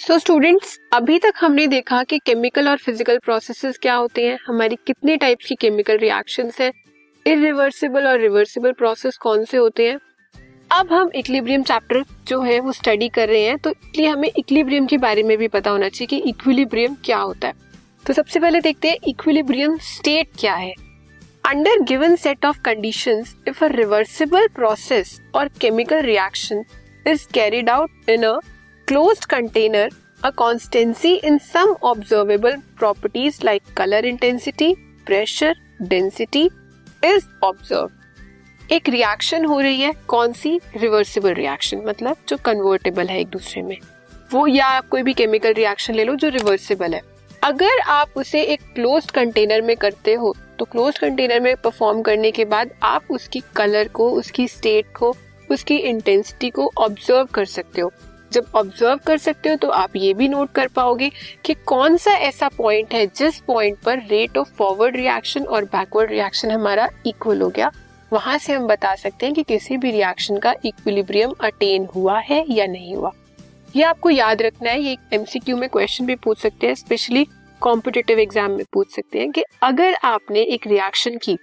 So students अभी तक हमने देखा कि केमिकल और फ़िज़िकल प्रोसेसेस क्या होते हैं, हमारी कितने टाइप्स की केमिकल रिएक्शंस हैं इरिवर्सिबल और रिवर्सिबल प्रोसेस कौन से होते हैं? अब हम इक्विलिब्रियम चैप्टर जो है वो स्टडी कर रहे हैं तो इसलिए हमें इक्विलिब्रियम के बारे में भी पता होना चाहिए कि इक्विलिब्रियम क्या होता है। तो सबसे पहले देखते हैं इक्विलिब्रियम स्टेट क्या है। Under given set of conditions if a reversible process और chemical reaction is carried out in a closed container, a constancy in some observable properties like color intensity, pressure, density is observed. एक reaction हो रही है कौन सी? Reversible reaction मतलब जो convertible है एक दूसरे में। वो या आप कोई भी केमिकल रिएक्शन ले लो जो रिवर्सिबल है। अगर आप उसे एक क्लोज कंटेनर में करते हो तो क्लोज कंटेनर में परफॉर्म करने के बाद आप उसकी कलर को उसकी स्टेट को उसकी इंटेंसिटी को ऑब्ज़र्व कर सकते हो। जब ऑब्ज़र्व कर सकते हो तो आप ये भी नोट कर पाओगे कि कौन सा ऐसा पॉइंट है जिस पॉइंट पर रेट ऑफ़ फॉरवर्ड रिएक्शन और बैकवर्ड रिएक्शन हमारा इक्वल हो गया। वहाँ से हम बता सकते हैं कि किसी भी रिएक्शन का इक्विलिब्रियम अटेन हुआ है या नहीं हुआ। ये आपको याद रखना है, ये एमसीक्यू में क्वेश्चन भी पूछ सकते हैं स्पेशली कॉम्पिटेटिव एग्ज़ाम में पूछ सकते हैं कि अगर आपने एक रिएक्शन की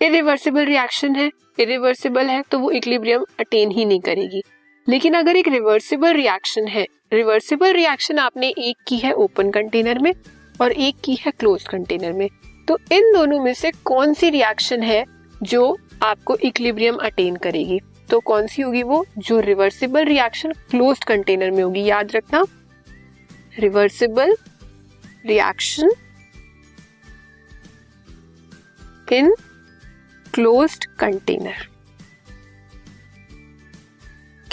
इरिवर्सिबल रिएक्शन है इरिवर्सिबल है तो वो इक्विलिब्रियम अटेन ही नहीं करेगी। लेकिन अगर एक रिवर्सिबल रिएक्शन है रिवर्सिबल रिएक्शन आपने एक की है ओपन कंटेनर में और एक की है क्लोज कंटेनर में तो इन दोनों में से कौन सी रिएक्शन है जो आपको इक्लिब्रियम अटेन करेगी? तो कौन सी होगी वो? जो रिवर्सिबल रिएक्शन क्लोज कंटेनर में होगी, याद रखना। Reversible reaction in closed container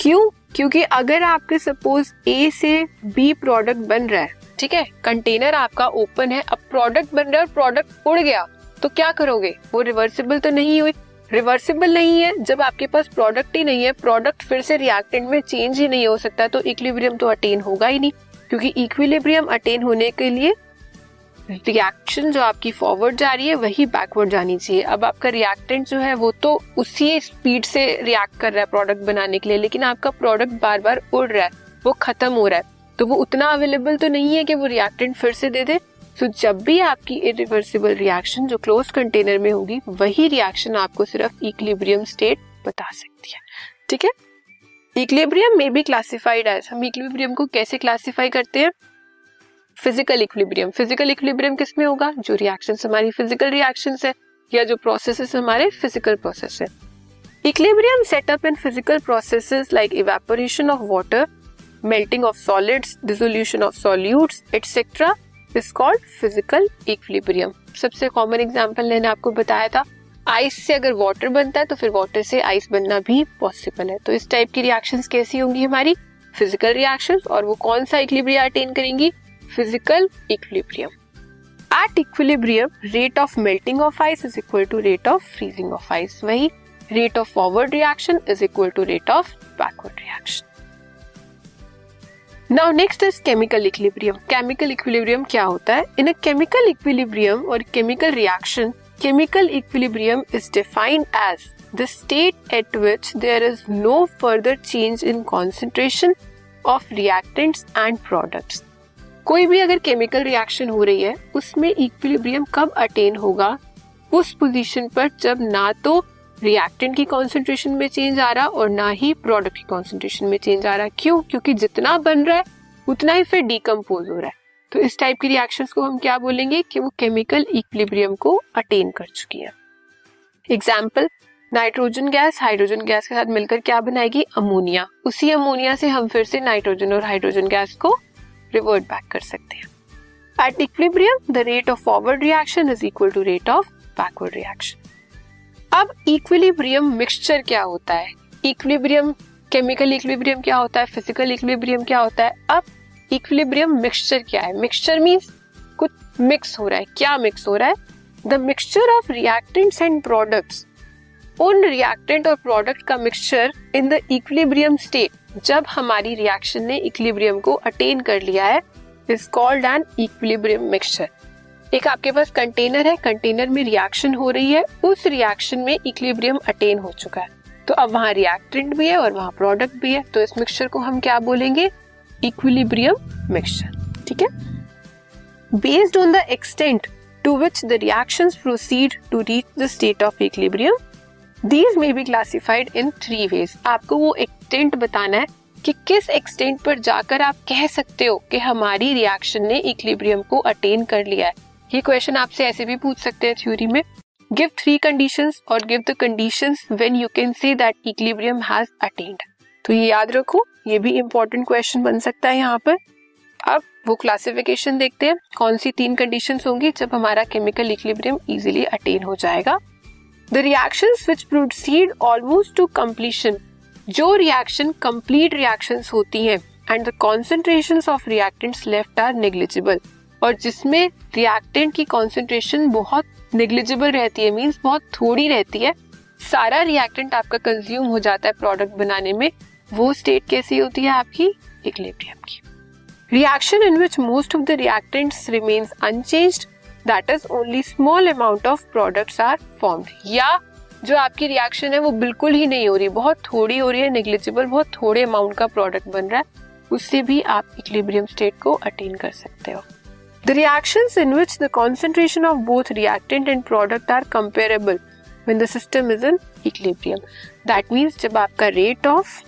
क्यों? क्योंकि अगर आपके सपोज़ ए से बी प्रोडक्ट बन रहा है, ठीक है? कंटेनर आपका ओपन है, अब प्रोडक्ट बन रहा है और प्रोडक्ट उड़ गया तो क्या करोगे? वो रिवर्सिबल तो नहीं हुई। रिवर्सिबल नहीं है, जब आपके पास प्रोडक्ट ही नहीं है प्रोडक्ट फिर से रिएक्टेंट में चेंज ही नहीं हो सकता तो इक्विलिब्रियम तो अटेन होगा ही नहीं। क्योंकि इक्विलिब्रियम अटेन होने के लिए रिएक्शन जो आपकी फॉरवर्ड जा रही है, वही बैकवर्ड जानी चाहिए। अब आपका रिएक्टेंट जो है, वो तो उसी स्पीड से रिएक्ट कर रहा है प्रोडक्ट बनाने के लिए, लेकिन आपका प्रोडक्ट बार बार उड़ रहा है, वो खत्म हो रहा है। तो वो उतना अवेलेबल तो नहीं है कि वो रिएक्टेंट फिर से दे दे। तो जब भी आपकी इरिवर्सिबल रिएक्शन जो क्लोज कंटेनर में होगी, वही रिएक्शन आपको सिर्फ़ इक्लिब्रियम स्टेट बता सकती है। ठीक है? इक्लिब्रियम में भी क्लासिफाइड है हम इक्लिब्रियम को कैसे क्लासिफाई करते हैं? फ़िज़िकल इक्विलिब्रियम फ़िज़िकल इक्विलिब्रियम किसमें होगा? जो रिएक्शन हमारी फ़िज़िकल रिएक्शन है, या जो प्रोसेस हमारे फ़िज़िकल प्रोसेस है। Equilibrium setup in physical processes like evaporation of water melting of solids dissolution of solutes etcetera is called physical equilibrium सबसे कॉमन एग्जांपल मैंने आपको बताया था आइस से अगर वाटर बनता है तो फिर वाटर से आइस बनना भी पॉसिबल है। तो इस टाइप की रिएक्शंस कैसी होंगी हमारी? फ़िज़िकल रिएक्शंस और वो कौन सा इक्विलिब्रियम अटेन करेंगी? Physical equilibrium at equilibrium rate of melting of ice is equal to rate of freezing of ice वही rate of forward reaction is equal to rate of backward reaction now next is chemical equilibrium chemical equilibrium क्या होता है? In a chemical equilibrium और chemical reaction chemical equilibrium is defined as the state at which there is no further change in concentration of reactants and products कोई भी अगर chemical reaction हो रही है, उसमें इक्विलिब्रियम कब अटेन होगा? उस पोजीशन पर जब ना तो रिएक्टेंट की कॉन्सेंट्रेशन में चेंज आ रहा और ना ही प्रोडक्ट की कॉन्सेंट्रेशन में चेंज आ रहा। क्यों? क्योंकि जितना बन रहा है, उतना ही फिर डिकम्पोज हो रहा है। तो इस टाइप की रिएक्शंस को हम क्या बोलेंगे कि वो केमिकल इक्विलिब्रियम को अटेन कर चुकी है। Example nitrogen gas hydrogen gas के साथ मिलकर क्या बनाएगी? अमोनिया उसी अमोनिया से हम फिर से नाइट्रोजन और हाइड्रोजन गैस को रिवर्ट बैक कर सकते हैं। At equilibrium the rate of forward reaction is equal to rate of backward reaction अब इक्विलिब्रियम मिक्सचर क्या होता है? इक्विलिब्रियम केमिकल इक्विलिब्रियम क्या होता है? फ़िज़िकल इक्विलिब्रियम क्या होता है? अब इक्विलिब्रियम मिक्सचर क्या है? मिक्सचर मीन्स कुछ मिक्स हो रहा है। क्या मिक्स हो रहा है? The mixture of reactants and products उन रिएक्टेंट और प्रोडक्ट का mixture in the equilibrium state जब हमारी रिएक्शन ने इक्विलिब्रियम को अटेन कर लिया है is called an equilibrium mixture एक आपके पास कंटेनर है कंटेनर में रिएक्शन हो रही है, उस रिएक्शन में इक्विलिब्रियम अटेन हो चुका है. तो अब वहाँ रिएक्टेंट भी है और वहाँ प्रोडक्ट भी है. तो इस मिक्सचर को हम क्या बोलेंगे? इक्विलिब्रियम मिक्सचर ठीक है? Based on the extent to which the reactions proceed to reach the state of equilibrium these may be classified in three ways आपको वो एक्सटेंट बताना है कि किस एक्सटेंट पर जाकर आप कह सकते हो कि हमारी रिएक्शन ने इक्लिब्रियम को अटेन कर लिया है। ये क्वेश्चन आपसे ऐसे भी पूछ सकते हैं थ्योरी में। गिव थ्री कंडीशन और give the condition when you can say that equilibrium has attained तो ये याद रखो, ये भी इंपॉर्टेंट क्वेश्चन बन सकता है यहाँ पर। अब वो क्लासिफिकेशन देखते हैं, कौन सी तीन कंडीशन होंगी जब हमारा केमिकल इक्लिब्रियम इजिली अटेन हो जाएगा। The reaction which proceed almost to completion जो रिएक्शन कंप्लीट रिएक्शन होती हैं and the concentration of reactants left are negligible और जिसमें रिएक्टेंट की कॉन्सेंट्रेशन बहुत नेग्लिजिबल रहती है मीन्स बहुत थोड़ी रहती है, सारा रिएक्टेंट आपका कंज्यूम हो जाता है प्रोडक्ट बनाने में। वो स्टेट कैसी होती है आपकी? इक्विलिब्रियम की। Reaction in which most of the reactants remains unchanged that is only small amount of products are form या जो आपकी रिएक्शन है वो बिल्कुल ही नहीं हो रही, बहुत थोड़ी हो रही है निग्लिजिबल बहुत थोड़े अमाउंट का प्रोडक्ट बन रहा है, उससे भी आप इक्लिब्रियम स्टेट को अटेन कर सकते हो। The reaction in which the concentration of both reactant and product are comparable when the system is in equilibrium that means जब आपका rate of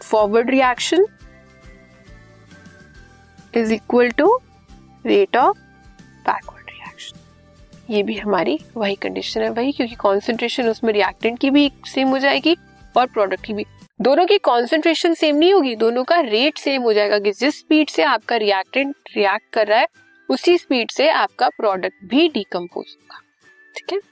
forward reaction is equal to rate of backward reaction ये भी हमारी वही condition है वही क्योंकि concentration उसमें रिएक्टेंट की भी सेम हो जाएगी और प्रोडक्ट की भी। दोनों की कॉन्सेंट्रेशन सेम नहीं होगी, दोनों का रेट सेम हो जाएगा, कि जिस स्पीड से आपका रिएक्टेंट रिएक्ट कर रहा है, उसी स्पीड से आपका प्रोडक्ट भी डिकम्पोज होगा। ठीक है?